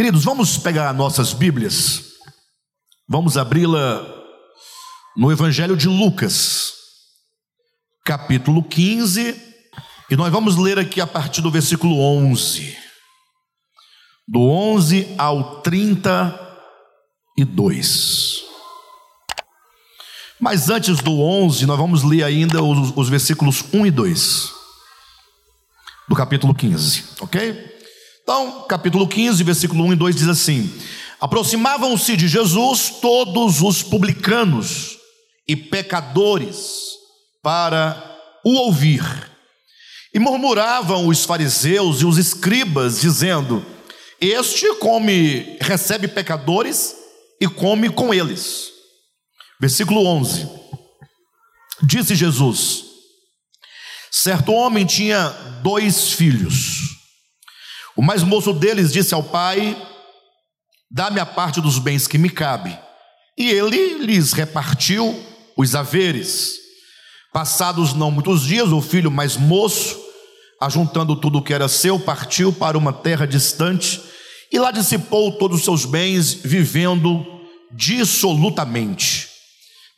Queridos, vamos pegar nossas Bíblias, vamos abri-la no Evangelho de Lucas, capítulo 15, e nós vamos ler aqui a partir do versículo 11, do 11 ao 32. Mas antes do 11, nós vamos ler ainda os, os versículos 1 e 2 do capítulo 15, ok? Então, capítulo 15, versículo 1 e 2 diz assim: Aproximavam-se de Jesus todos os publicanos e pecadores para o ouvir. E murmuravam os fariseus e os escribas, dizendo: Este come, recebe pecadores e come com eles. Versículo 11: Disse Jesus: Certo homem tinha dois filhos. O mais moço deles disse ao pai: Dá-me a parte dos bens que me cabe. E ele lhes repartiu os haveres. Passados não muitos dias, o filho mais moço, ajuntando tudo o que era seu, partiu para uma terra distante e lá dissipou todos os seus bens, vivendo dissolutamente.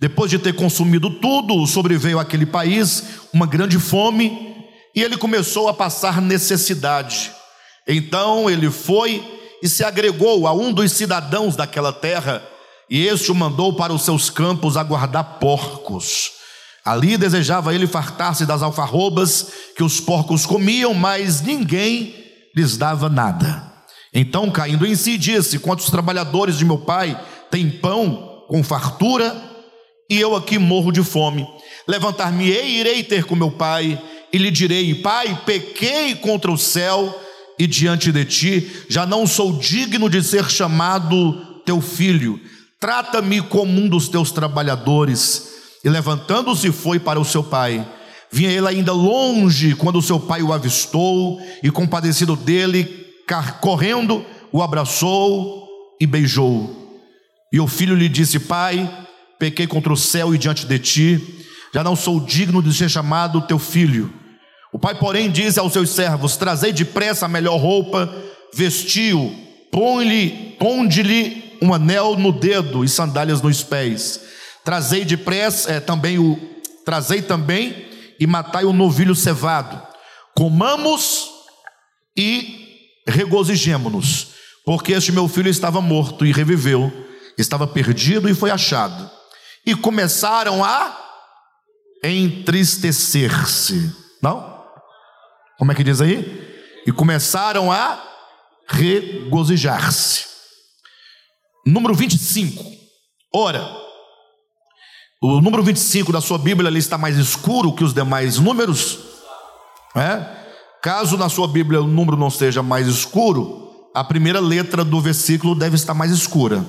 Depois de ter consumido tudo, sobreveio àquele país uma grande fome e ele começou a passar necessidade. Então ele foi e se agregou a um dos cidadãos daquela terra, e este o mandou para os seus campos a guardar porcos. Ali desejava ele fartar-se das alfarrobas que os porcos comiam, mas ninguém lhes dava nada. Então, caindo em si, disse: Quantos trabalhadores de meu pai têm pão com fartura e eu aqui morro de fome. Levantar-me-ei e irei ter com meu pai, e lhe direi: Pai, pequei contra o céu e diante de ti, já não sou digno de ser chamado teu filho. Trata-me como um dos teus trabalhadores. E levantando-se foi para o seu pai. Vinha ele ainda longe quando seu pai o avistou e, compadecido dele, correndo, o abraçou e beijou. E o filho lhe disse: Pai, pequei contra o céu e diante de ti, já não sou digno de ser chamado teu filho. O pai, porém, diz aos seus servos: Trazei depressa a melhor roupa, vestiu, põe-lhe, ponde-lhe um anel no dedo e sandálias nos pés. Trazei depressa é, também o trazei também e matai o novilho cevado. Comamos e regozijemo-nos, porque este meu filho estava morto e reviveu, estava perdido e foi achado e começaram a entristecer-se. Não? Como é que diz aí? E começaram a regozijar-se. Número 25. Ora, o número 25 da sua Bíblia ali está mais escuro que os demais números. É? Caso na sua Bíblia o número não seja mais escuro, a primeira letra do versículo deve estar mais escura.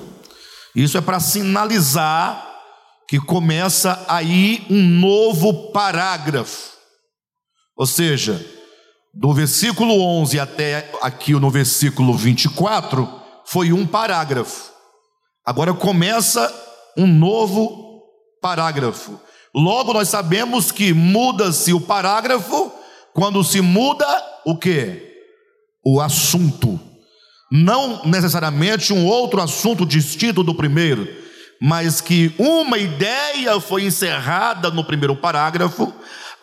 Isso é para sinalizar que começa aí um novo parágrafo. Ou seja, do versículo 11 até aqui no versículo 24, foi um parágrafo. Agora começa um novo parágrafo. Logo nós sabemos que muda-se o parágrafo quando se muda o que? O assunto. Não necessariamente um outro assunto distinto do primeiro mas que uma ideia foi encerrada no primeiro parágrafo,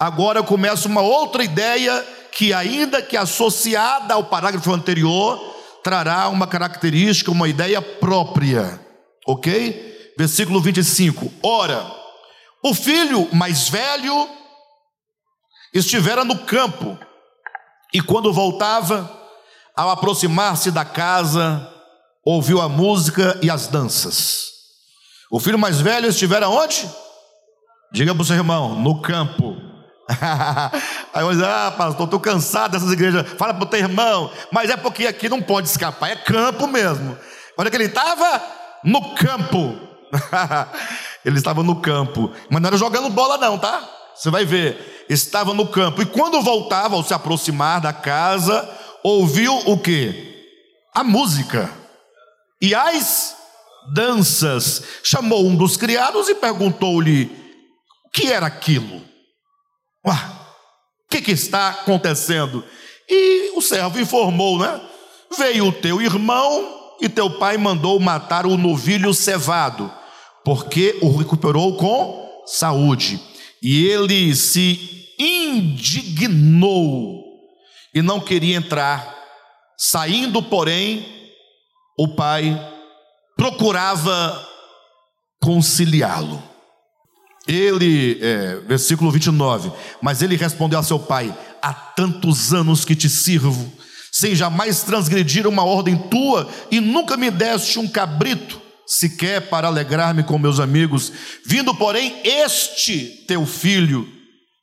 agora começa uma outra ideia que, ainda que associada ao parágrafo anterior, trará uma característica, uma ideia própria. Ok? Versículo 25: Ora, o filho mais velho estivera no campo, e quando voltava, ao aproximar-se da casa, ouviu a música e as danças. O filho mais velho estivera onde? Diga para o seu irmão, no campo. Aí eu dizer, ah, pastor, estou cansado dessas igrejas. Fala para o teu irmão, mas é porque aqui não pode escapar, é campo mesmo. Olha que ele estava no campo. ele estava no campo, mas não era jogando bola, não, tá? Você vai ver, estava no campo. E quando voltava, ao se aproximar da casa, ouviu o que? A música. E as danças. Chamou um dos criados e perguntou-lhe: o que era aquilo? O que, que está acontecendo? E o servo informou, né? Veio o teu irmão e teu pai mandou matar o novilho cevado, porque o recuperou com saúde. E ele se indignou e não queria entrar. Saindo, porém, o pai procurava conciliá-lo. Ele, é, versículo 29, mas ele respondeu a seu pai: Há tantos anos que te sirvo, sem jamais transgredir uma ordem tua, e nunca me deste um cabrito, sequer para alegrar-me com meus amigos. Vindo, porém, este teu filho,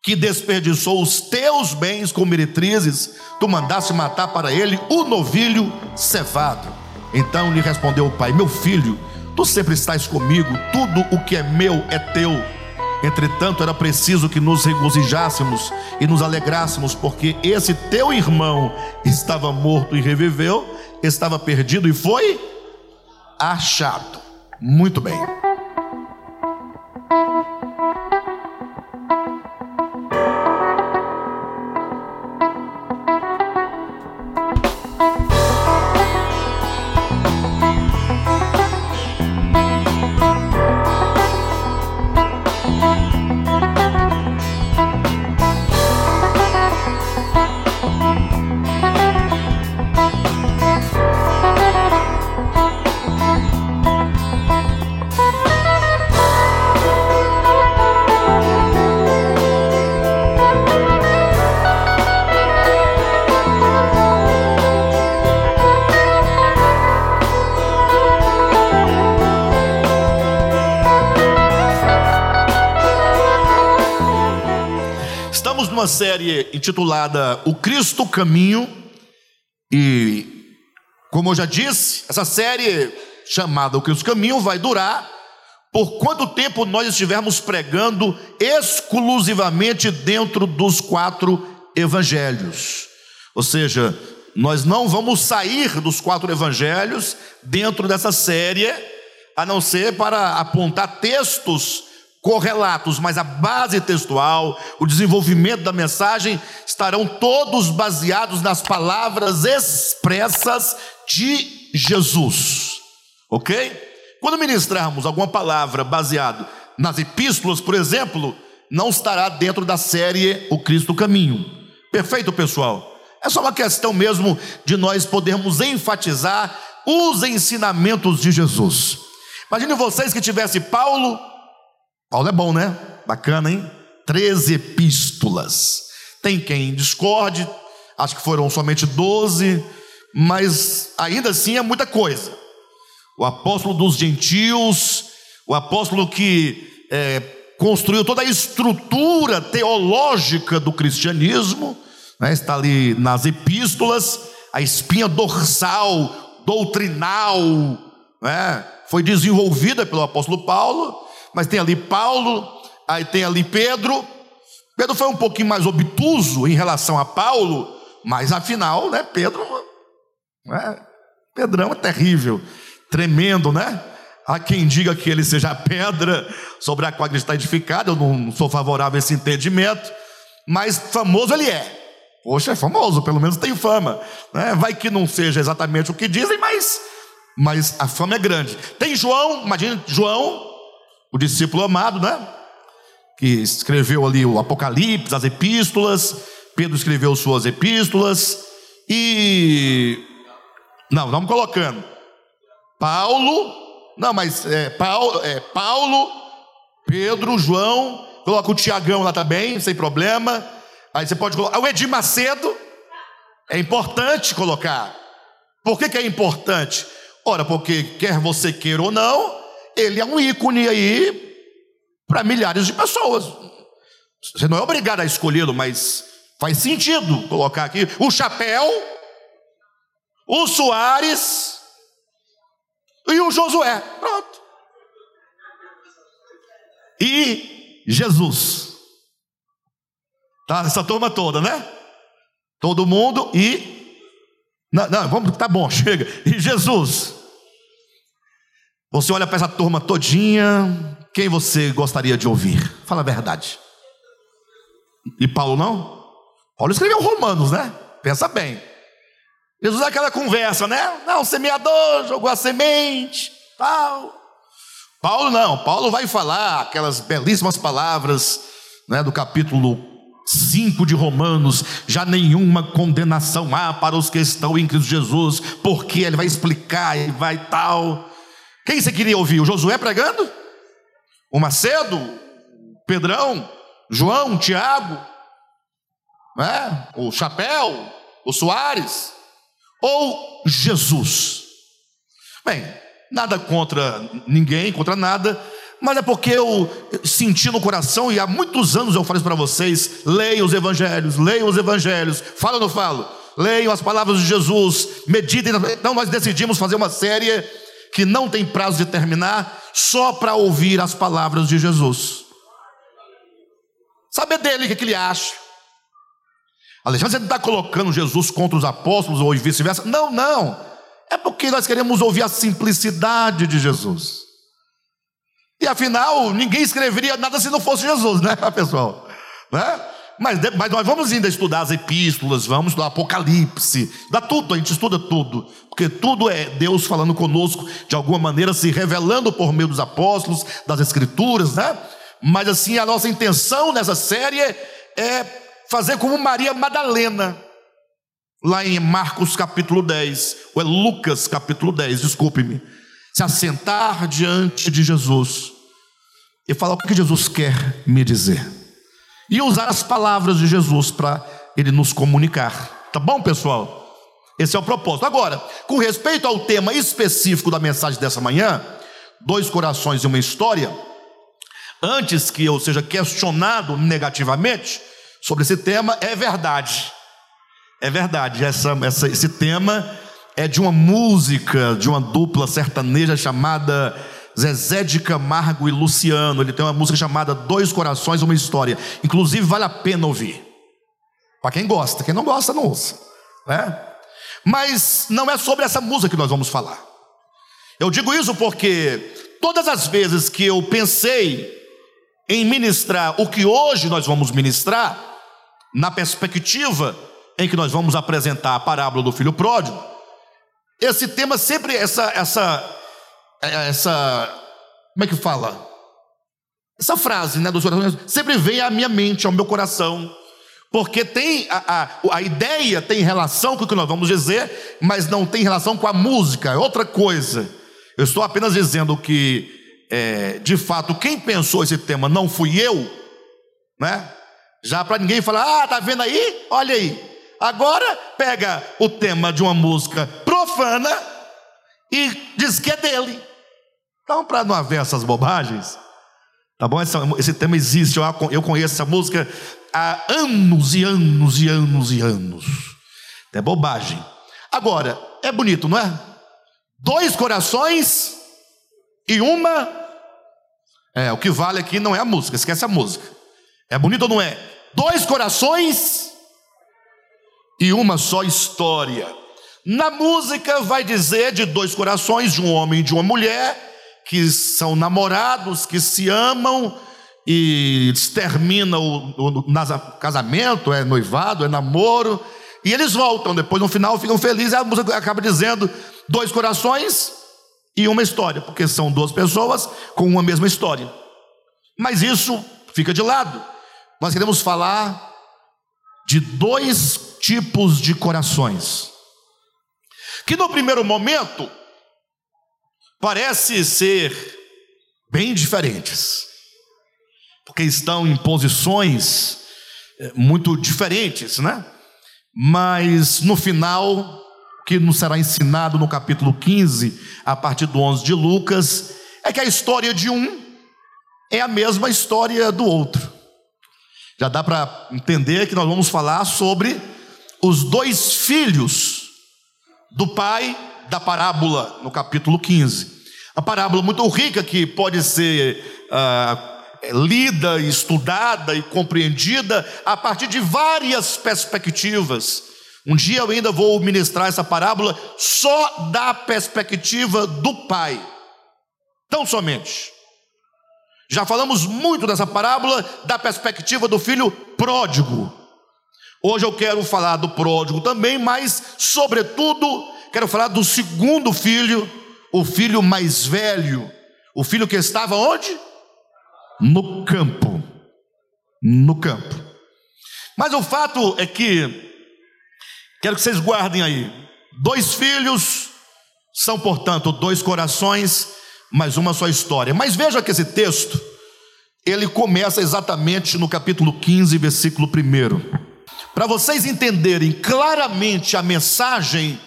que desperdiçou os teus bens com meretrizes, tu mandaste matar para ele o novilho cevado. Então lhe respondeu o pai: Meu filho, tu sempre estás comigo, tudo o que é meu é teu. Entretanto, era preciso que nos regozijássemos e nos alegrássemos, porque esse teu irmão estava morto e reviveu, estava perdido e foi achado. Muito bem. Série intitulada O Cristo Caminho, e, como eu já disse, essa série chamada O Cristo Caminho vai durar por quanto tempo nós estivermos pregando exclusivamente dentro dos quatro evangelhos. Ou seja, nós não vamos sair dos quatro evangelhos dentro dessa série, a não ser para apontar textos correlatos, mas a base textual, o desenvolvimento da mensagem estarão todos baseados nas palavras expressas de Jesus. OK? Quando ministrarmos alguma palavra baseado nas epístolas, por exemplo, não estará dentro da série O Cristo Caminho. Perfeito, pessoal? É só uma questão mesmo de nós podermos enfatizar os ensinamentos de Jesus. Imagine vocês que tivesse Paulo, Paulo é bom, né? Bacana, hein? Treze epístolas. Tem quem discorde, acho que foram somente doze, mas ainda assim é muita coisa. O apóstolo dos gentios, o apóstolo que é, construiu toda a estrutura teológica do cristianismo, né? está ali nas epístolas, a espinha dorsal, doutrinal, né? foi desenvolvida pelo apóstolo Paulo mas tem ali Paulo, aí tem ali Pedro. Pedro foi um pouquinho mais obtuso em relação a Paulo, mas afinal, né, Pedro, né, Pedrão é terrível, tremendo, né? Há quem diga que ele seja a pedra sobre a qual ele está edificado, eu não sou favorável a esse entendimento, mas famoso ele é. Poxa, é famoso, pelo menos tem fama. Né? Vai que não seja exatamente o que dizem, mas, mas a fama é grande. Tem João, imagina João, o discípulo amado, né? Que escreveu ali o Apocalipse, as epístolas. Pedro escreveu suas epístolas. E. Não, vamos colocando. Paulo. Não, mas é, Paulo, é, Paulo, Pedro, João. Coloca o Tiagão lá também, sem problema. Aí você pode colocar. O Edir Macedo. É importante colocar. Por que, que é importante? Ora, porque quer você queira ou não, ele é um ícone aí para milhares de pessoas. Você não é obrigado a escolhê-lo, mas faz sentido colocar aqui o chapéu, o Soares e o Josué. Pronto. E Jesus. Tá, essa turma toda, né? Todo mundo e não, não, vamos, tá bom, chega. E Jesus. Você olha para essa turma todinha, quem você gostaria de ouvir? Fala a verdade. E Paulo não? Paulo escreveu Romanos, né? Pensa bem. Jesus é aquela conversa, né? Não, o semeador jogou a semente, tal. Paulo não, Paulo vai falar aquelas belíssimas palavras né, do capítulo 5 de Romanos, já nenhuma condenação há para os que estão em Cristo Jesus, porque ele vai explicar e vai tal. Quem você queria ouvir? O Josué pregando? O Macedo? Pedrão? João? Tiago? Né? O Chapéu? O Soares? Ou Jesus? Bem, nada contra ninguém, contra nada, mas é porque eu senti no coração, e há muitos anos eu falo isso para vocês: leiam os evangelhos, leiam os evangelhos, falo ou não falo? Leiam as palavras de Jesus, meditem. Então nós decidimos fazer uma série que não tem prazo de terminar, só para ouvir as palavras de Jesus. Saber dele o que, que ele acha. Alexandre, você está colocando Jesus contra os apóstolos ou vice-versa? Não, não. É porque nós queremos ouvir a simplicidade de Jesus. E afinal, ninguém escreveria nada se não fosse Jesus, né, pessoal? Né? Mas, mas nós vamos ainda estudar as epístolas, vamos estudar Apocalipse, dá tudo, a gente estuda tudo, porque tudo é Deus falando conosco, de alguma maneira se revelando por meio dos apóstolos, das escrituras, né? Mas assim, a nossa intenção nessa série é fazer como Maria Madalena, lá em Marcos capítulo 10, ou é Lucas capítulo 10, desculpe-me se assentar diante de Jesus e falar o que Jesus quer me dizer. E usar as palavras de Jesus para ele nos comunicar. Tá bom, pessoal? Esse é o propósito. Agora, com respeito ao tema específico da mensagem dessa manhã, dois corações e uma história, antes que eu seja questionado negativamente sobre esse tema, é verdade. É verdade, essa, essa, esse tema é de uma música de uma dupla sertaneja chamada Zezé de Camargo e Luciano. Ele tem uma música chamada Dois Corações, uma História. Inclusive, vale a pena ouvir. Para quem gosta, quem não gosta, não ouça. Né? Mas não é sobre essa música que nós vamos falar. Eu digo isso porque todas as vezes que eu pensei em ministrar o que hoje nós vamos ministrar, na perspectiva em que nós vamos apresentar a parábola do filho pródigo, esse tema sempre, essa, essa, essa, como é que fala? Essa frase, né, dos corações, sempre vem à minha mente, ao meu coração, porque tem a, a, a ideia tem relação com o que nós vamos dizer, mas não tem relação com a música, é outra coisa. Eu estou apenas dizendo que, é, de fato, quem pensou esse tema não fui eu, né? Já para ninguém falar, ah, tá vendo aí? Olha aí. Agora pega o tema de uma música profana e diz que é dele. Então, para não haver essas bobagens, tá bom? Esse, esse tema existe, eu, eu conheço essa música há anos e anos e anos e anos. É bobagem. Agora, é bonito, não é? Dois corações e uma. É, o que vale aqui não é a música, esquece a música. É bonito ou não é? Dois corações e uma só história. Na música vai dizer de dois corações, de um homem e de uma mulher, que são namorados, que se amam e termina o, o, o casamento, é noivado, é namoro, e eles voltam, depois no final ficam felizes, a música acaba dizendo dois corações e uma história, porque são duas pessoas com uma mesma história. Mas isso fica de lado. Nós queremos falar de dois tipos de corações, que no primeiro momento parece ser bem diferentes, porque estão em posições eh, muito diferentes, né? Mas no final, que nos será ensinado no capítulo 15, a partir do 11 de Lucas, é que a história de um é a mesma história do outro. Já dá para entender que nós vamos falar sobre os dois filhos do pai da parábola, no capítulo 15. Uma parábola muito rica que pode ser ah, lida, estudada e compreendida a partir de várias perspectivas. Um dia eu ainda vou ministrar essa parábola só da perspectiva do pai, tão somente. Já falamos muito dessa parábola da perspectiva do filho pródigo. Hoje eu quero falar do pródigo também, mas, sobretudo, quero falar do segundo filho, o filho mais velho, o filho que estava onde? No campo. No campo. Mas o fato é que, quero que vocês guardem aí, dois filhos são, portanto, dois corações, mas uma só história. Mas veja que esse texto, ele começa exatamente no capítulo 15, versículo 1. Para vocês entenderem claramente a mensagem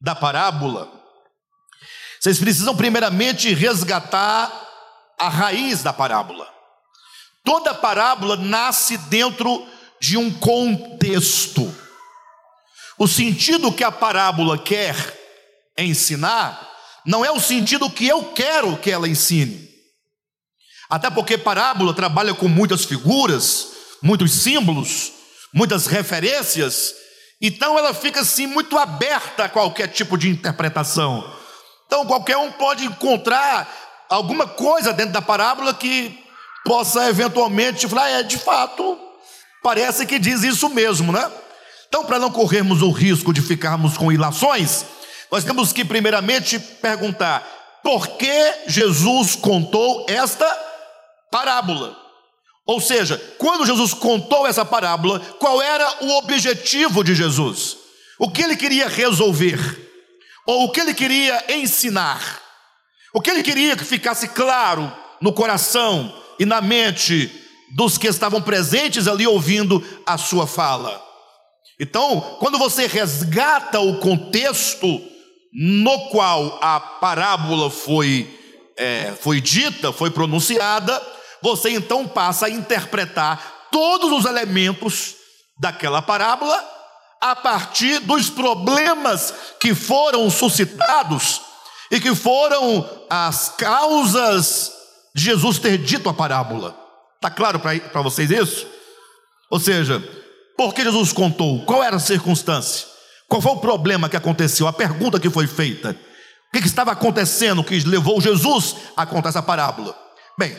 da parábola, vocês precisam primeiramente resgatar a raiz da parábola. Toda parábola nasce dentro de um contexto. O sentido que a parábola quer ensinar não é o sentido que eu quero que ela ensine. Até porque parábola trabalha com muitas figuras, muitos símbolos, muitas referências, então ela fica assim muito aberta a qualquer tipo de interpretação. Então qualquer um pode encontrar alguma coisa dentro da parábola que possa eventualmente falar, é de fato, parece que diz isso mesmo, né? Então, para não corrermos o risco de ficarmos com ilações, nós temos que primeiramente perguntar: por que Jesus contou esta parábola? Ou seja, quando Jesus contou essa parábola, qual era o objetivo de Jesus? O que ele queria resolver? Ou o que ele queria ensinar? O que ele queria que ficasse claro no coração e na mente dos que estavam presentes ali ouvindo a sua fala? Então, quando você resgata o contexto no qual a parábola foi, é, foi dita, foi pronunciada, você então passa a interpretar todos os elementos daquela parábola a partir dos problemas que foram suscitados e que foram as causas de Jesus ter dito a parábola. Está claro para vocês isso? Ou seja, por que Jesus contou? Qual era a circunstância? Qual foi o problema que aconteceu? A pergunta que foi feita. O que, que estava acontecendo que levou Jesus a contar essa parábola? Bem,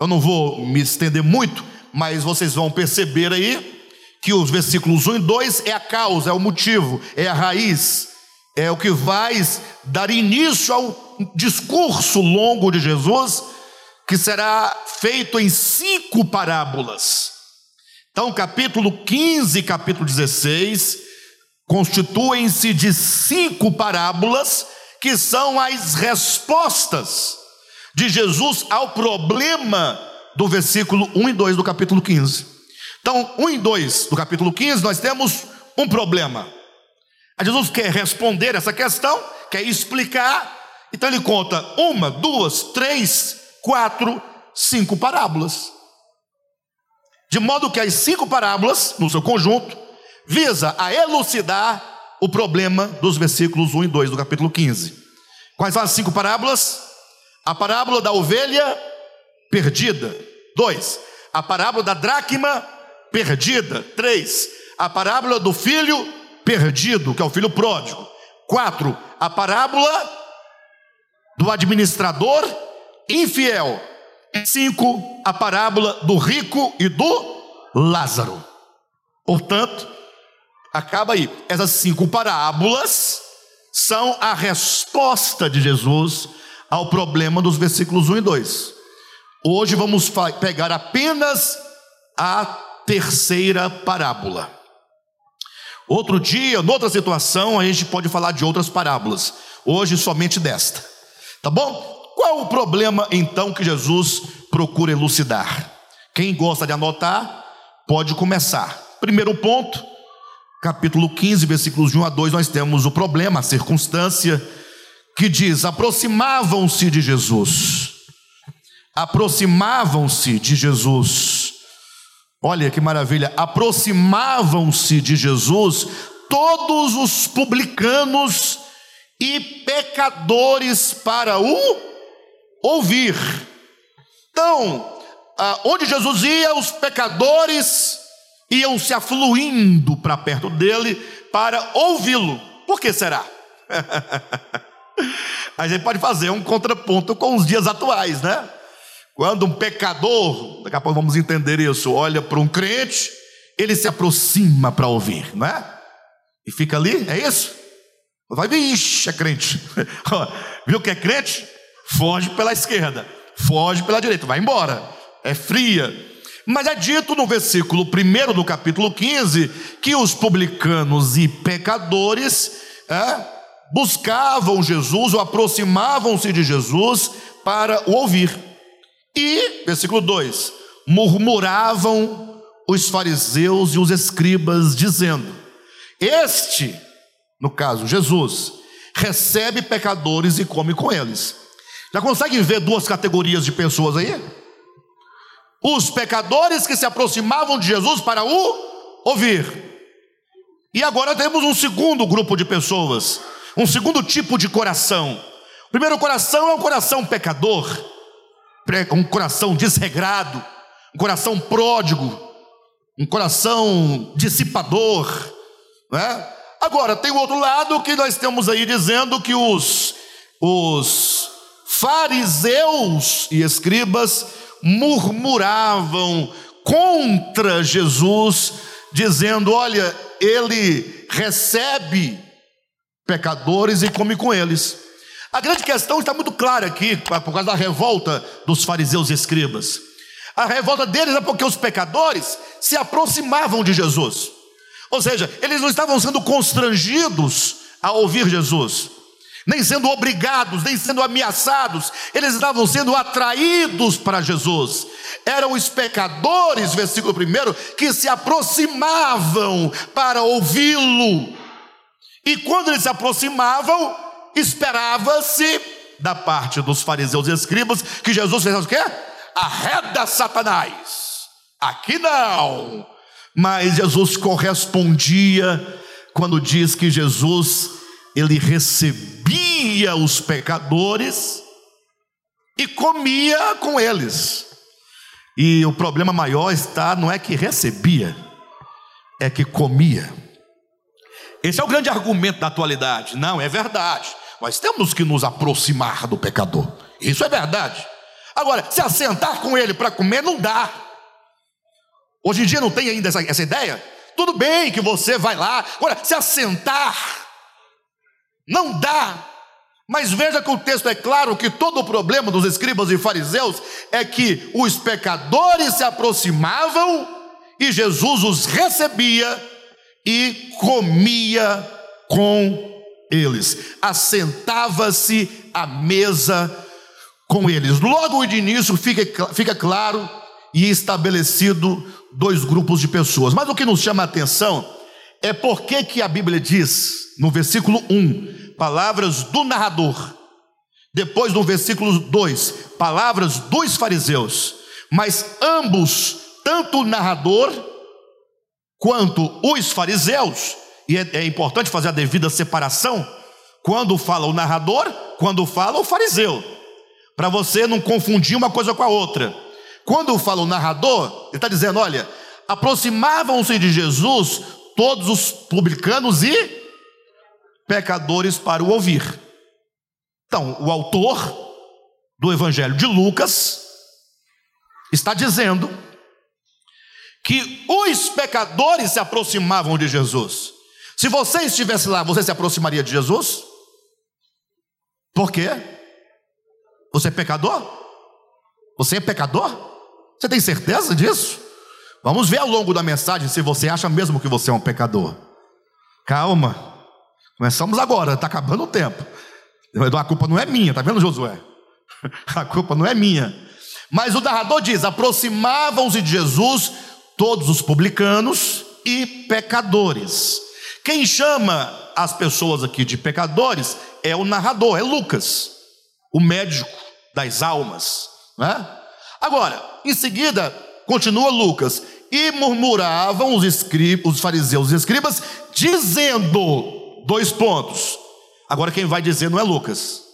eu não vou me estender muito, mas vocês vão perceber aí que os versículos 1 e 2 é a causa, é o motivo, é a raiz, é o que vai dar início ao discurso longo de Jesus, que será feito em cinco parábolas. Então, capítulo 15 e capítulo 16 constituem-se de cinco parábolas que são as respostas de Jesus ao problema do versículo 1 e 2 do capítulo 15. Então, 1 e 2 do capítulo 15, nós temos um problema. Jesus quer responder essa questão, quer explicar, então ele conta uma, duas, três, quatro, cinco parábolas. De modo que as cinco parábolas, no seu conjunto, visa a elucidar o problema dos versículos 1 e 2 do capítulo 15. Quais são as cinco parábolas? A parábola da ovelha perdida. Dois. A parábola da dracma perdida. Três. A parábola do filho perdido, que é o filho pródigo. Quatro. A parábola do administrador infiel. Cinco. A parábola do rico e do Lázaro. Portanto, acaba aí. Essas cinco parábolas são a resposta de Jesus ao problema dos versículos 1 e 2. Hoje vamos pegar apenas a terceira parábola. Outro dia, noutra situação, a gente pode falar de outras parábolas. Hoje, somente desta. Tá bom? Qual o problema então que Jesus procura elucidar? Quem gosta de anotar, pode começar. Primeiro ponto, capítulo 15, versículos de 1 a 2, nós temos o problema, a circunstância que diz: aproximavam-se de Jesus. Aproximavam-se de Jesus. Olha que maravilha, aproximavam-se de Jesus todos os publicanos e pecadores para o ouvir. Então, onde Jesus ia, os pecadores iam se afluindo para perto dele para ouvi-lo. Por que será? A gente pode fazer um contraponto com os dias atuais, né? Quando um pecador, daqui a pouco vamos entender isso, olha para um crente, ele se aproxima para ouvir, não é? E fica ali, é isso? Vai vir, ixi, é crente. Viu que é crente? Foge pela esquerda, foge pela direita, vai embora. É fria. Mas é dito no versículo 1 do capítulo 15 que os publicanos e pecadores é, buscavam Jesus ou aproximavam-se de Jesus para o ouvir. E, versículo 2: murmuravam os fariseus e os escribas, dizendo: Este, no caso Jesus, recebe pecadores e come com eles. Já conseguem ver duas categorias de pessoas aí? Os pecadores que se aproximavam de Jesus para o ouvir. E agora temos um segundo grupo de pessoas, um segundo tipo de coração. O primeiro coração é um coração pecador, um coração desregrado, um coração pródigo, um coração dissipador. Né? Agora, tem o outro lado que nós temos aí dizendo que os, os fariseus e escribas murmuravam contra Jesus, dizendo: Olha, ele recebe pecadores e come com eles. A grande questão está muito clara aqui, por causa da revolta dos fariseus e escribas. A revolta deles é porque os pecadores se aproximavam de Jesus. Ou seja, eles não estavam sendo constrangidos a ouvir Jesus, nem sendo obrigados, nem sendo ameaçados, eles estavam sendo atraídos para Jesus. Eram os pecadores, versículo 1, que se aproximavam para ouvi-lo. E quando eles se aproximavam, esperava-se da parte dos fariseus e escribas que Jesus fizesse o quê? arreda Satanás. Aqui não. Mas Jesus correspondia quando diz que Jesus ele recebia os pecadores e comia com eles. E o problema maior está não é que recebia, é que comia. Esse é o grande argumento da atualidade. Não, é verdade. Nós temos que nos aproximar do pecador. Isso é verdade. Agora, se assentar com ele para comer, não dá. Hoje em dia não tem ainda essa, essa ideia? Tudo bem que você vai lá, agora, se assentar, não dá. Mas veja que o texto é claro que todo o problema dos escribas e fariseus é que os pecadores se aproximavam e Jesus os recebia e comia com eles, assentava-se à mesa com eles. Logo de início fica, fica claro e estabelecido dois grupos de pessoas. Mas o que nos chama a atenção é porque que a Bíblia diz, no versículo 1, palavras do narrador. Depois, no versículo 2, palavras dos fariseus. Mas ambos, tanto o narrador quanto os fariseus, e é, é importante fazer a devida separação, quando fala o narrador, quando fala o fariseu para você não confundir uma coisa com a outra. Quando fala o narrador, ele está dizendo: olha, aproximavam-se de Jesus todos os publicanos e pecadores para o ouvir. Então, o autor do Evangelho de Lucas está dizendo que os pecadores se aproximavam de Jesus. Se você estivesse lá, você se aproximaria de Jesus? Por quê? Você é pecador? Você é pecador? Você tem certeza disso? Vamos ver ao longo da mensagem se você acha mesmo que você é um pecador. Calma, começamos agora, está acabando o tempo. A culpa não é minha, tá vendo, Josué? A culpa não é minha. Mas o narrador diz: aproximavam-se de Jesus todos os publicanos e pecadores. Quem chama as pessoas aqui de pecadores é o narrador, é Lucas o médico das almas. Né? Agora, em seguida, continua Lucas, e murmuravam os, escribas, os fariseus e escribas, dizendo, dois pontos. Agora quem vai dizer não é Lucas.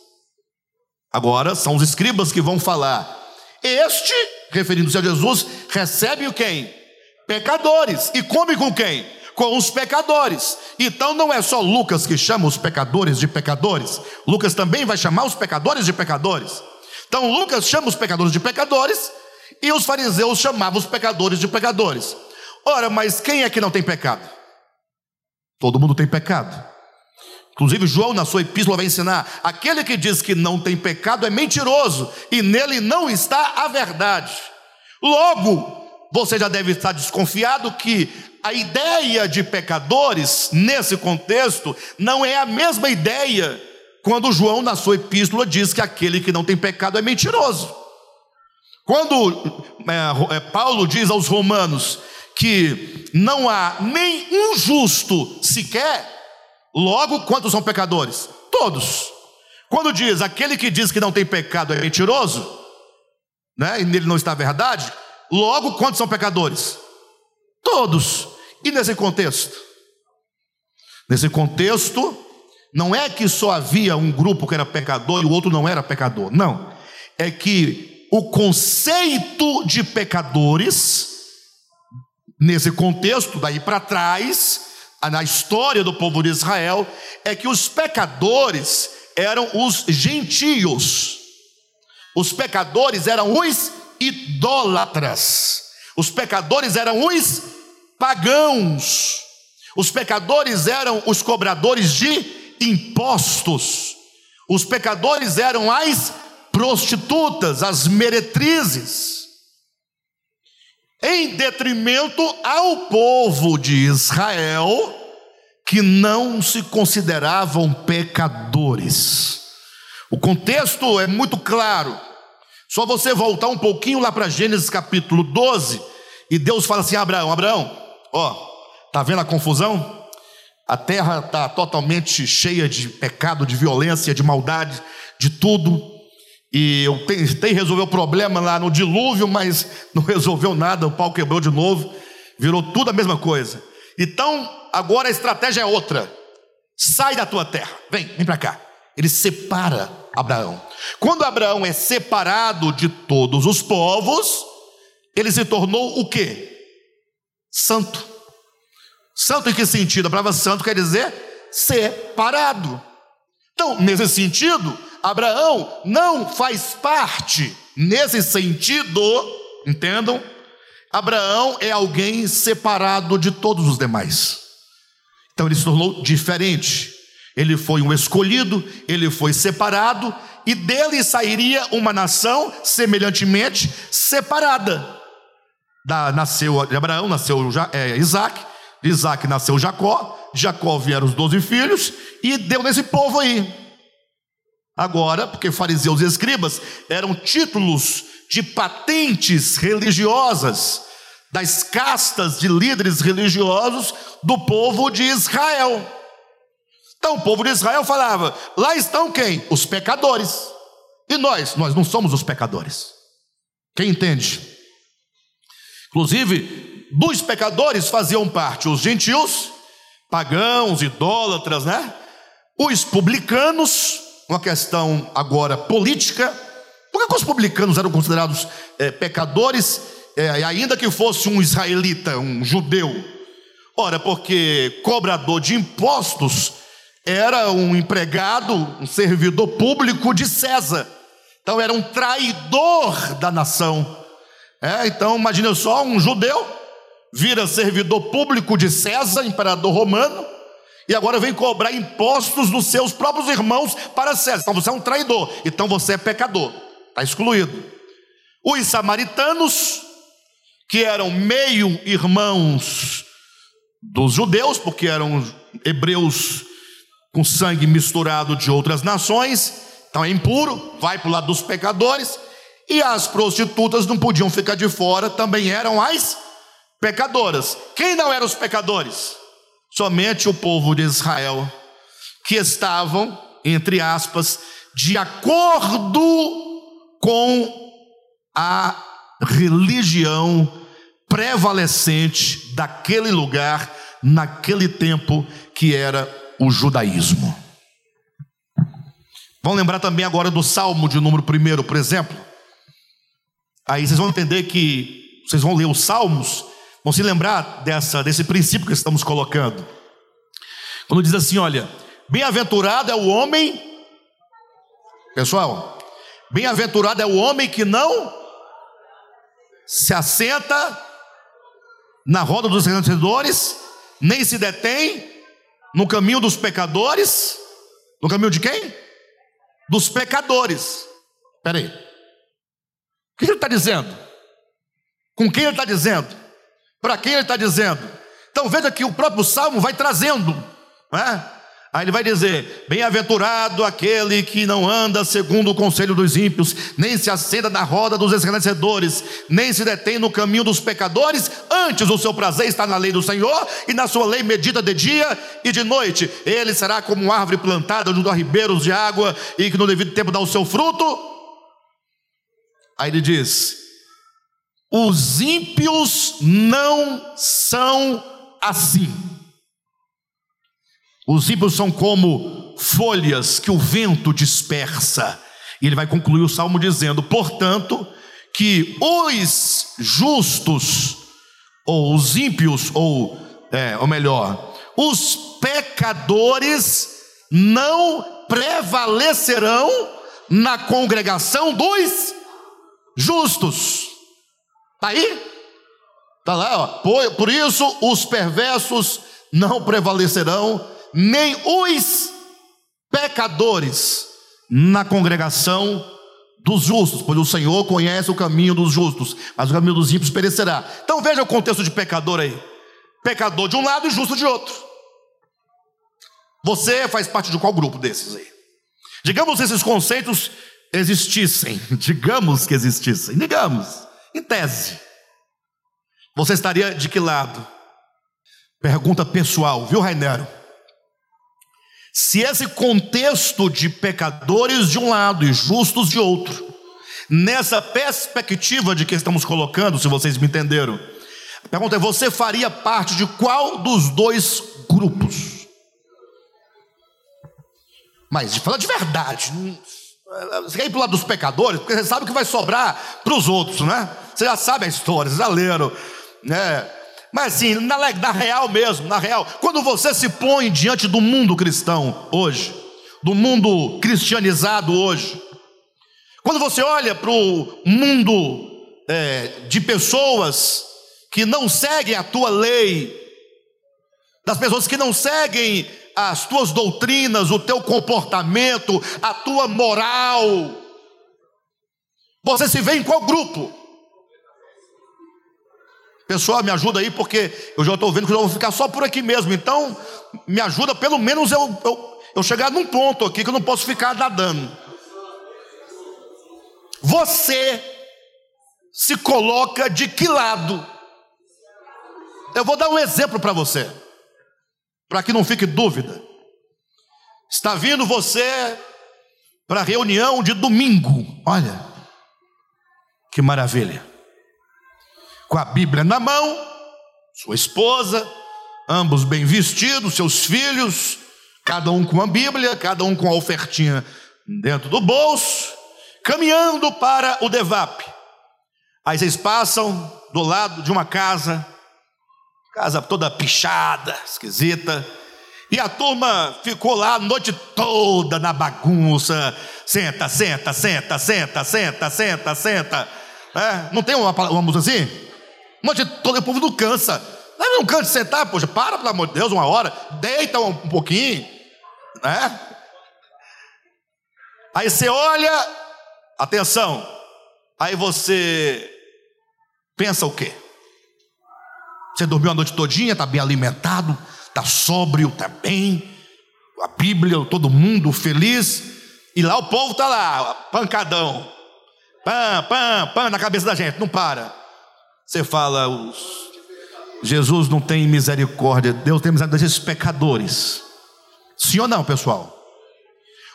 Agora são os escribas que vão falar. Este, referindo-se a Jesus, recebe o quem? Pecadores. E come com quem? com os pecadores. Então não é só Lucas que chama os pecadores de pecadores, Lucas também vai chamar os pecadores de pecadores. Então Lucas chama os pecadores de pecadores e os fariseus chamavam os pecadores de pecadores. Ora, mas quem é que não tem pecado? Todo mundo tem pecado. Inclusive, João, na sua epístola, vai ensinar: aquele que diz que não tem pecado é mentiroso, e nele não está a verdade. Logo, você já deve estar desconfiado que a ideia de pecadores, nesse contexto, não é a mesma ideia quando João, na sua epístola, diz que aquele que não tem pecado é mentiroso. Quando é, é Paulo diz aos romanos que não há nem um justo sequer, logo quantos são pecadores? Todos. Quando diz aquele que diz que não tem pecado é mentiroso, né, e nele não está a verdade, logo quantos são pecadores? Todos. E nesse contexto? Nesse contexto, não é que só havia um grupo que era pecador e o outro não era pecador. Não. É que o conceito de pecadores, nesse contexto, daí para trás, na história do povo de Israel, é que os pecadores eram os gentios. Os pecadores eram os idólatras. Os pecadores eram os pagãos. Os pecadores eram os cobradores de impostos. Os pecadores eram as prostitutas, as meretrizes. Em detrimento ao povo de Israel, que não se consideravam pecadores. O contexto é muito claro. Só você voltar um pouquinho lá para Gênesis capítulo 12, e Deus fala assim: Abraão, Abraão, ó, tá vendo a confusão? A terra está totalmente cheia de pecado, de violência, de maldade, de tudo. E eu tentei resolver o problema lá no dilúvio, mas não resolveu nada, o pau quebrou de novo, virou tudo a mesma coisa. Então, agora a estratégia é outra. Sai da tua terra, vem, vem para cá. Ele separa Abraão. Quando Abraão é separado de todos os povos, ele se tornou o quê? Santo. Santo em que sentido? A palavra santo quer dizer separado. Então, nesse sentido, Abraão não faz parte, nesse sentido, entendam? Abraão é alguém separado de todos os demais. Então ele se tornou diferente. Ele foi um escolhido, ele foi separado, e dele sairia uma nação semelhantemente separada. Da, nasceu de Abraão, nasceu é, Isaac, Isaac nasceu Jacó, Jacó vieram os doze filhos, e deu nesse povo aí. Agora, porque fariseus e escribas eram títulos de patentes religiosas, das castas de líderes religiosos do povo de Israel. Então o povo de Israel falava: lá estão quem? Os pecadores. E nós? Nós não somos os pecadores. Quem entende? Inclusive, dos pecadores faziam parte os gentios, pagãos, idólatras, né? Os publicanos, uma questão agora política. Por que os publicanos eram considerados é, pecadores, é, ainda que fosse um israelita, um judeu? Ora, porque cobrador de impostos era um empregado, um servidor público de César. Então era um traidor da nação. É, então imagina só um judeu vira servidor público de César, imperador romano, e agora vem cobrar impostos dos seus próprios irmãos para César. Então você é um traidor, então você é pecador, está excluído. Os samaritanos, que eram meio irmãos dos judeus, porque eram hebreus com sangue misturado de outras nações, então é impuro, vai para o lado dos pecadores, e as prostitutas não podiam ficar de fora, também eram as pecadoras. Quem não eram os pecadores? Somente o povo de Israel, que estavam, entre aspas, de acordo com a religião prevalecente daquele lugar, naquele tempo, que era o judaísmo. Vamos lembrar também agora do Salmo de número 1, por exemplo. Aí vocês vão entender que vocês vão ler os Salmos, vão se lembrar dessa, desse princípio que estamos colocando. Quando diz assim: olha, bem-aventurado é o homem, pessoal, bem-aventurado é o homem que não se assenta na roda dos escarnecedores, nem se detém no caminho dos pecadores. No caminho de quem? Dos pecadores. Espera aí. O que ele está dizendo? Com quem ele está dizendo? Para quem ele está dizendo? Então veja que o próprio Salmo vai trazendo, não é? Aí ele vai dizer: Bem-aventurado aquele que não anda segundo o conselho dos ímpios, nem se assenta na roda dos escarnecedores, nem se detém no caminho dos pecadores, antes o seu prazer está na lei do Senhor, e na sua lei medita de dia e de noite. Ele será como uma árvore plantada junto a ribeiros de água, e que no devido tempo dá o seu fruto. Aí ele diz: Os ímpios não são assim. Os ímpios são como folhas que o vento dispersa. E ele vai concluir o salmo dizendo: portanto, que os justos, ou os ímpios, ou, é, ou melhor, os pecadores não prevalecerão na congregação dos justos. Está aí? Está lá, ó. Por, por isso os perversos não prevalecerão nem os pecadores na congregação dos justos, pois o Senhor conhece o caminho dos justos, mas o caminho dos ímpios perecerá. Então veja o contexto de pecador aí: pecador de um lado e justo de outro. Você faz parte de qual grupo desses aí? Digamos esses conceitos existissem, digamos que existissem, digamos, em tese. Você estaria de que lado? Pergunta pessoal, viu, Rainero? Se esse contexto de pecadores de um lado e justos de outro, nessa perspectiva de que estamos colocando, se vocês me entenderam, a pergunta é: você faria parte de qual dos dois grupos? Mas fala de verdade, você quer ir para o lado dos pecadores, porque você sabe que vai sobrar para os outros, né? Você já sabe a história, vocês já leram, né? Mas assim, na, na real mesmo, na real, quando você se põe diante do mundo cristão hoje, do mundo cristianizado hoje, quando você olha para o mundo é, de pessoas que não seguem a tua lei, das pessoas que não seguem as tuas doutrinas, o teu comportamento, a tua moral, você se vê em qual grupo? Pessoal, me ajuda aí, porque eu já estou vendo que eu vou ficar só por aqui mesmo. Então, me ajuda, pelo menos eu, eu, eu chegar num ponto aqui que eu não posso ficar nadando. Você se coloca de que lado? Eu vou dar um exemplo para você, para que não fique dúvida. Está vindo você para a reunião de domingo, olha, que maravilha com a Bíblia na mão, sua esposa, ambos bem vestidos, seus filhos, cada um com a Bíblia, cada um com a ofertinha dentro do bolso, caminhando para o Devap. Aí vocês passam do lado de uma casa, casa toda pichada, esquisita, e a turma ficou lá a noite toda na bagunça. Senta, senta, senta, senta, senta, senta, senta. É, não tem uma, uma música assim? Noite todo o povo não cansa. Não, cansa de sentar, poxa, para, pelo amor de Deus, uma hora, deita um, um pouquinho, né? Aí você olha, atenção, aí você pensa o quê? Você dormiu a noite todinha, está bem alimentado, está sóbrio, está bem, a Bíblia, todo mundo feliz, e lá o povo está lá, pancadão, pam, pam, pam na cabeça da gente, não para. Você fala, os... Jesus não tem misericórdia, Deus tem misericórdia desses pecadores. Sim ou não, pessoal?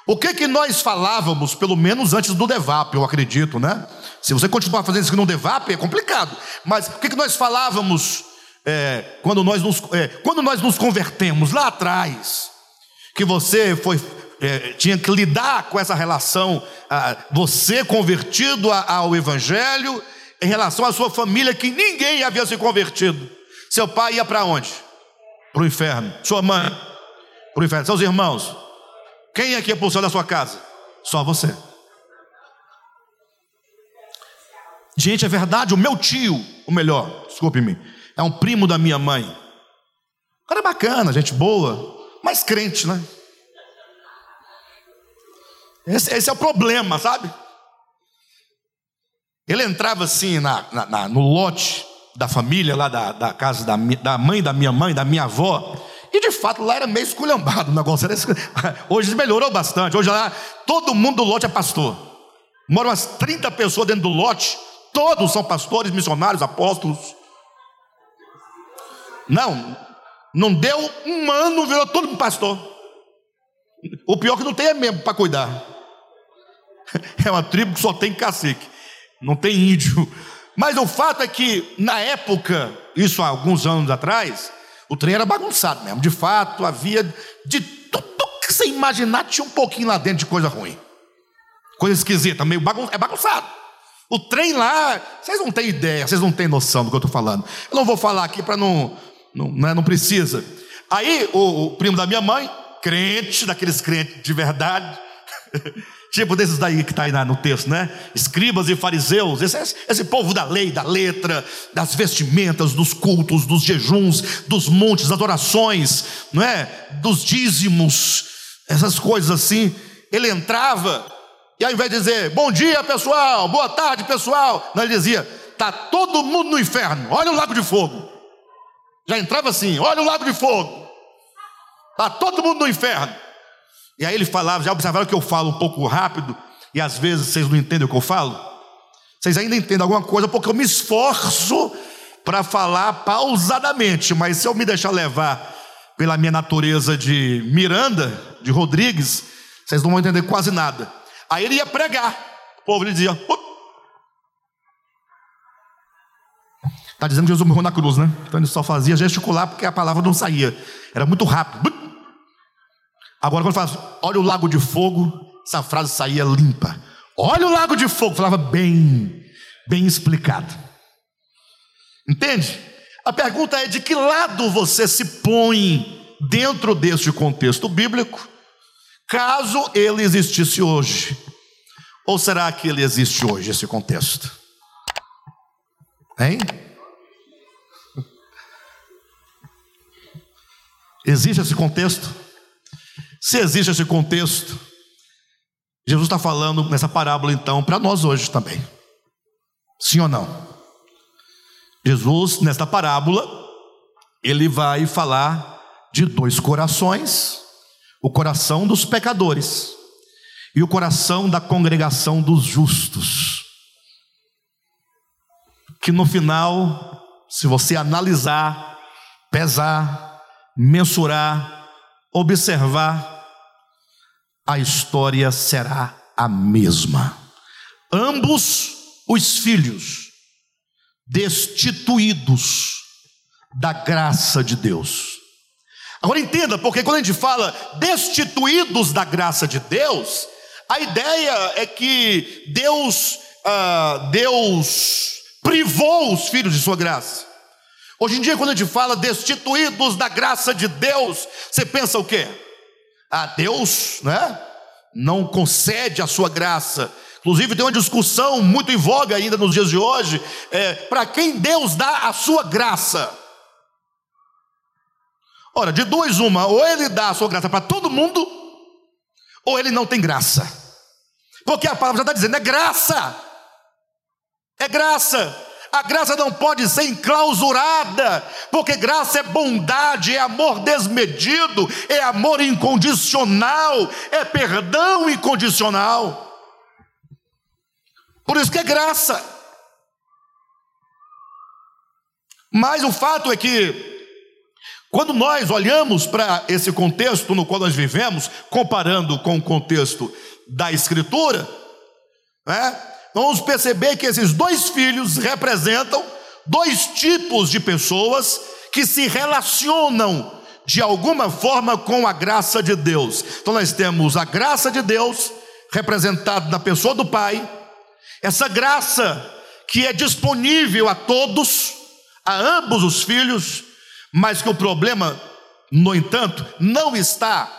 O que que nós falávamos, pelo menos antes do Devap, eu acredito, né? Se você continuar fazendo isso no Devap, é complicado. Mas o que que nós falávamos é, quando, nós nos, é, quando nós nos convertemos lá atrás? Que você foi, é, tinha que lidar com essa relação, ah, você convertido ao Evangelho em relação à sua família que ninguém havia se convertido. Seu pai ia para onde? Para o inferno. Sua mãe? Para o inferno. Seus irmãos? Quem é que céu da sua casa? Só você. Gente, é verdade, o meu tio, o melhor, desculpe-me, é um primo da minha mãe. O cara é bacana, gente boa, mas crente, né? Esse, esse é o problema, sabe? Ele entrava assim na, na, na, no lote da família, lá da, da casa da, da mãe da minha mãe, da minha avó, e de fato lá era meio esculhambado o negócio. Hoje melhorou bastante. Hoje lá todo mundo do lote é pastor. Moram umas 30 pessoas dentro do lote, todos são pastores, missionários, apóstolos. Não, não deu um ano, virou todo mundo pastor. O pior que não tem é mesmo para cuidar. É uma tribo que só tem cacique, não tem índio. Mas o fato é que, na época, isso há alguns anos atrás, o trem era bagunçado mesmo. De fato, havia de tudo que você imaginar, tinha um pouquinho lá dentro de coisa ruim. Coisa esquisita, meio bagun é bagunçado. O trem lá, vocês não têm ideia, vocês não têm noção do que eu estou falando. Eu não vou falar aqui para não, não, né, não precisa. Aí o, o primo da minha mãe, crente, daqueles crentes de verdade, Tipo desses daí que está aí no texto, né? Escribas e fariseus, esse, esse povo da lei, da letra, das vestimentas, dos cultos, dos jejuns, dos montes, das orações, não é? Dos dízimos, essas coisas assim. Ele entrava e ao invés de dizer bom dia pessoal, boa tarde pessoal, não, ele dizia tá todo mundo no inferno, olha o lago de fogo. Já entrava assim, olha o lago de fogo, tá todo mundo no inferno. E aí ele falava, já observaram que eu falo um pouco rápido e às vezes vocês não entendem o que eu falo? Vocês ainda entendem alguma coisa porque eu me esforço para falar pausadamente, mas se eu me deixar levar pela minha natureza de Miranda, de Rodrigues, vocês não vão entender quase nada. Aí ele ia pregar, o povo lhe dizia: Está dizendo que Jesus morreu na cruz, né? Então ele só fazia gesticular porque a palavra não saía, era muito rápido. Agora, quando fala, olha o lago de fogo, essa frase saía limpa. Olha o lago de fogo, falava bem, bem explicado. Entende? A pergunta é: de que lado você se põe dentro deste contexto bíblico, caso ele existisse hoje? Ou será que ele existe hoje, esse contexto? Hein? Existe esse contexto? Se existe esse contexto, Jesus está falando nessa parábola então para nós hoje também. Sim ou não? Jesus, nesta parábola, ele vai falar de dois corações: o coração dos pecadores e o coração da congregação dos justos. Que no final, se você analisar, pesar, mensurar, observar, a história será a mesma. Ambos os filhos destituídos da graça de Deus. Agora entenda, porque quando a gente fala destituídos da graça de Deus, a ideia é que Deus, ah, Deus privou os filhos de sua graça. Hoje em dia, quando a gente fala destituídos da graça de Deus, você pensa o quê? Ah, Deus, né? Não concede a sua graça. Inclusive, tem uma discussão muito em voga ainda nos dias de hoje: é, para quem Deus dá a sua graça? Ora, de duas, uma, ou ele dá a sua graça para todo mundo, ou ele não tem graça. Porque a palavra já está dizendo: é graça, é graça. A graça não pode ser enclausurada, porque graça é bondade, é amor desmedido, é amor incondicional, é perdão incondicional. Por isso que é graça. Mas o fato é que, quando nós olhamos para esse contexto no qual nós vivemos, comparando com o contexto da Escritura, né, vamos perceber que esses dois filhos representam dois tipos de pessoas que se relacionam de alguma forma com a graça de Deus. Então nós temos a graça de Deus representada na pessoa do Pai, essa graça que é disponível a todos, a ambos os filhos, mas que o problema, no entanto, não está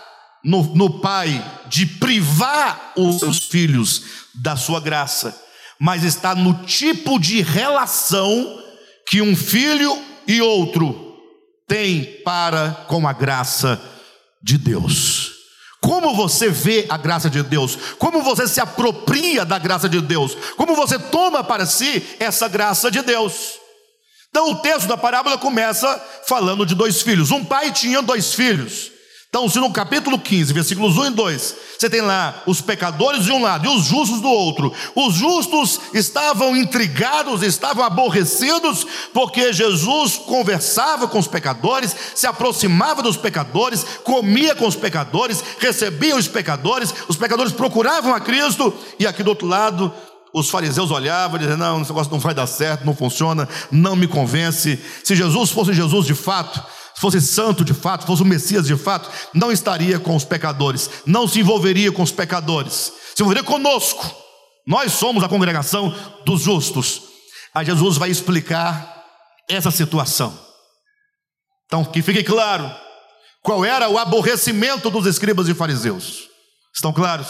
no, no pai de privar os seus filhos da sua graça, mas está no tipo de relação que um filho e outro tem para com a graça de Deus. Como você vê a graça de Deus? Como você se apropria da graça de Deus? Como você toma para si essa graça de Deus? Então, o texto da parábola começa falando de dois filhos. Um pai tinha dois filhos. Então, se no capítulo 15, versículos 1 e 2, você tem lá os pecadores de um lado e os justos do outro. Os justos estavam intrigados, estavam aborrecidos, porque Jesus conversava com os pecadores, se aproximava dos pecadores, comia com os pecadores, recebia os pecadores, os pecadores procuravam a Cristo, e aqui do outro lado, os fariseus olhavam e diziam: Não, esse negócio não vai dar certo, não funciona, não me convence. Se Jesus fosse Jesus de fato, fosse santo de fato, fosse o Messias de fato, não estaria com os pecadores, não se envolveria com os pecadores, se envolveria conosco. Nós somos a congregação dos justos. Aí Jesus vai explicar essa situação. Então, que fique claro qual era o aborrecimento dos escribas e fariseus. Estão claros?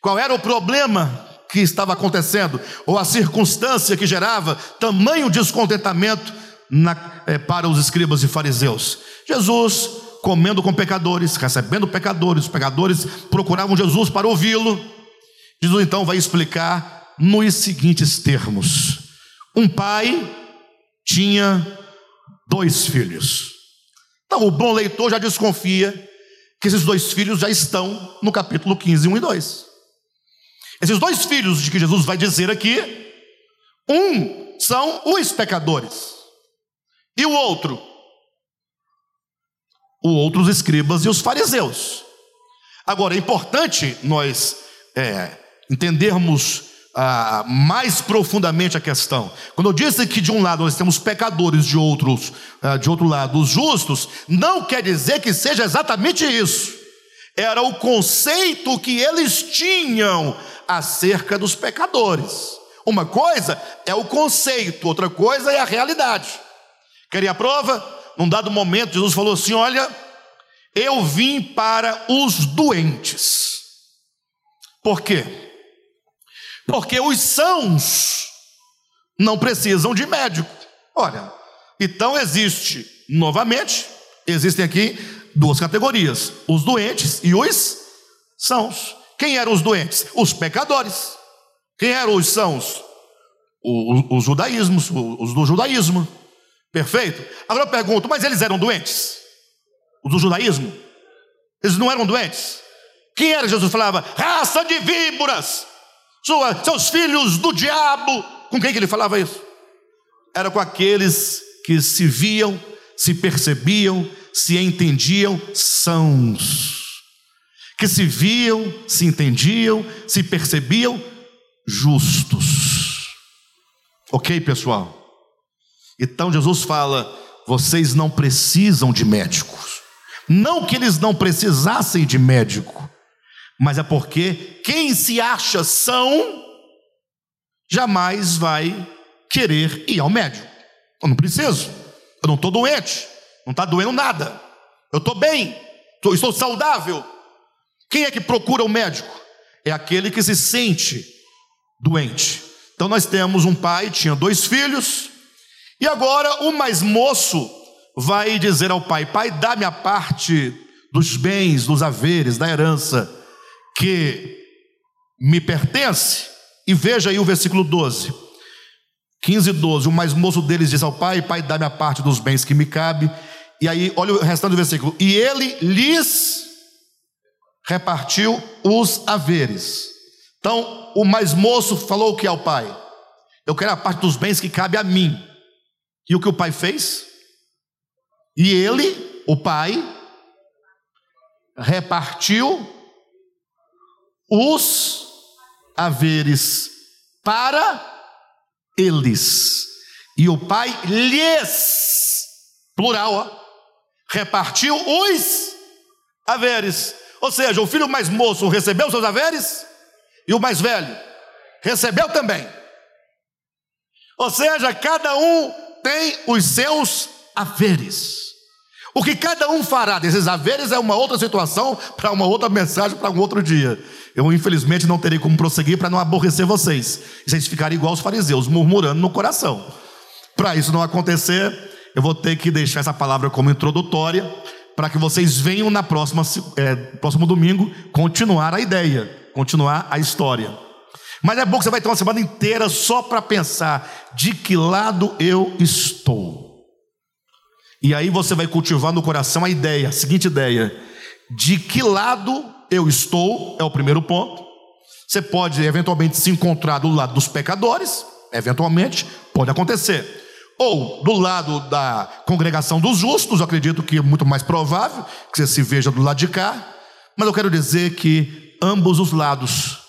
Qual era o problema que estava acontecendo, ou a circunstância que gerava tamanho descontentamento na, é, para os escribas e fariseus. Jesus comendo com pecadores, recebendo pecadores, os pecadores procuravam Jesus para ouvi-lo. Jesus então vai explicar nos seguintes termos: um pai tinha dois filhos. Então o bom leitor já desconfia que esses dois filhos já estão no capítulo 15, 1 e 2. Esses dois filhos de que Jesus vai dizer aqui, um são os pecadores. E o outro? O outro, os escribas e os fariseus. Agora, é importante nós é, entendermos ah, mais profundamente a questão. Quando eu disse que de um lado nós temos pecadores, de outros, ah, de outro lado, os justos, não quer dizer que seja exatamente isso. Era o conceito que eles tinham acerca dos pecadores. Uma coisa é o conceito, outra coisa é a realidade. Queria a prova? Num dado momento, Jesus falou assim: Olha, eu vim para os doentes. Por quê? Porque os sãos não precisam de médico. Olha, então existe, novamente, existem aqui duas categorias: os doentes e os sãos. Quem eram os doentes? Os pecadores. Quem eram os sãos? Os, os judaísmos, os do judaísmo. Perfeito? Agora eu pergunto, mas eles eram doentes? Os do judaísmo? Eles não eram doentes? Quem era Jesus falava? Raça de víboras, sua, seus filhos do diabo. Com quem que ele falava isso? Era com aqueles que se viam, se percebiam, se entendiam sãos. Que se viam, se entendiam, se percebiam justos. Ok, pessoal? Então Jesus fala: vocês não precisam de médicos. Não que eles não precisassem de médico, mas é porque quem se acha são jamais vai querer ir ao médico. Eu não preciso, eu não estou doente, não está doendo nada, eu estou bem, estou saudável. Quem é que procura o médico? É aquele que se sente doente. Então nós temos um pai, tinha dois filhos, e agora o mais moço vai dizer ao pai: Pai, dá-me a parte dos bens, dos haveres, da herança que me pertence. E veja aí o versículo 12. 15 e 12. O mais moço deles diz ao pai: Pai, dá-me a parte dos bens que me cabe. E aí, olha o restante do versículo. E ele lhes repartiu os haveres. Então, o mais moço falou o que ao pai? Eu quero a parte dos bens que cabe a mim. E o que o pai fez? E ele, o pai, repartiu os haveres para eles. E o pai lhes, plural, ó, repartiu os haveres. Ou seja, o filho mais moço recebeu seus haveres e o mais velho recebeu também. Ou seja, cada um tem os seus haveres. O que cada um fará desses haveres é uma outra situação, para uma outra mensagem, para um outro dia. Eu, infelizmente, não terei como prosseguir para não aborrecer vocês. E vocês ficarem igual os fariseus, murmurando no coração. Para isso não acontecer, eu vou ter que deixar essa palavra como introdutória para que vocês venham na próxima é, próximo domingo continuar a ideia, continuar a história. Mas é bom que você vai ter uma semana inteira só para pensar de que lado eu estou. E aí você vai cultivar no coração a ideia, a seguinte ideia: de que lado eu estou, é o primeiro ponto. Você pode eventualmente se encontrar do lado dos pecadores, eventualmente, pode acontecer. Ou do lado da congregação dos justos, eu acredito que é muito mais provável que você se veja do lado de cá. Mas eu quero dizer que ambos os lados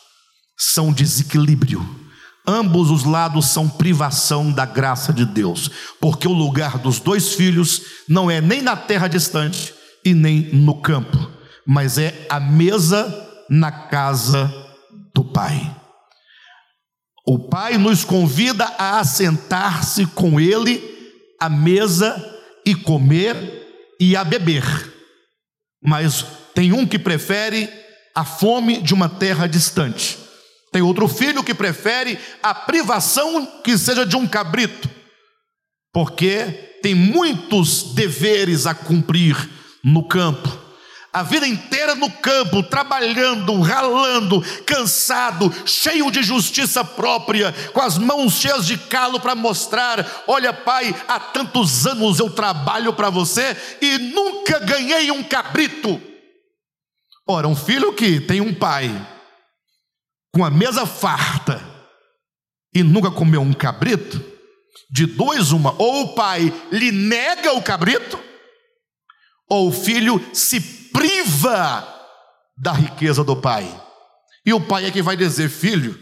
são desequilíbrio. Ambos os lados são privação da graça de Deus, porque o lugar dos dois filhos não é nem na terra distante e nem no campo, mas é a mesa na casa do Pai. O Pai nos convida a assentar-se com Ele à mesa e comer e a beber, mas tem um que prefere a fome de uma terra distante tem outro filho que prefere a privação que seja de um cabrito, porque tem muitos deveres a cumprir no campo. A vida inteira no campo, trabalhando, ralando, cansado, cheio de justiça própria, com as mãos cheias de calo para mostrar: olha, pai, há tantos anos eu trabalho para você e nunca ganhei um cabrito. Ora, um filho que tem um pai com a mesa farta e nunca comeu um cabrito, de dois, uma, ou o pai lhe nega o cabrito, ou o filho se priva da riqueza do pai. E o pai é que vai dizer: Filho,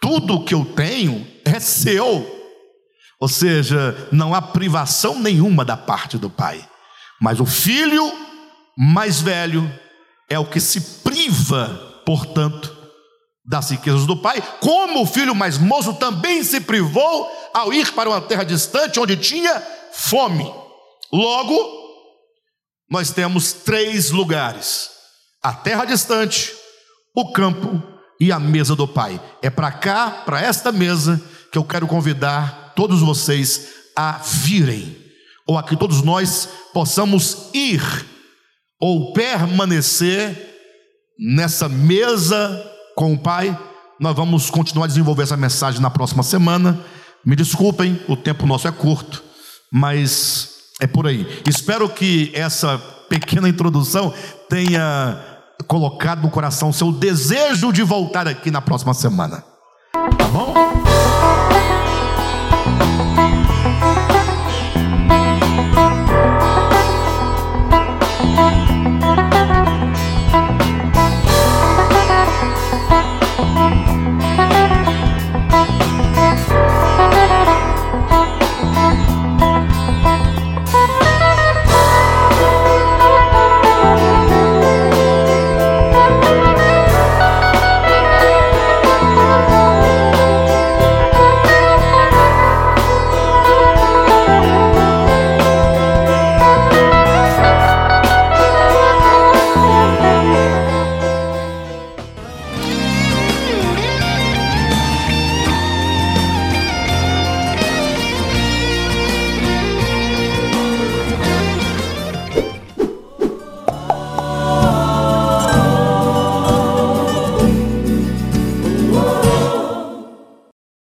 tudo que eu tenho é seu. Ou seja, não há privação nenhuma da parte do pai. Mas o filho mais velho é o que se priva portanto, das riquezas do pai, como o filho mais moço também se privou ao ir para uma terra distante onde tinha fome. Logo, nós temos três lugares: a terra distante, o campo e a mesa do pai. É para cá, para esta mesa, que eu quero convidar todos vocês a virem, ou a que todos nós possamos ir ou permanecer nessa mesa com o Pai. Nós vamos continuar a desenvolver essa mensagem na próxima semana. Me desculpem, o tempo nosso é curto, mas é por aí. Espero que essa pequena introdução tenha colocado no coração seu desejo de voltar aqui na próxima semana. Tá bom?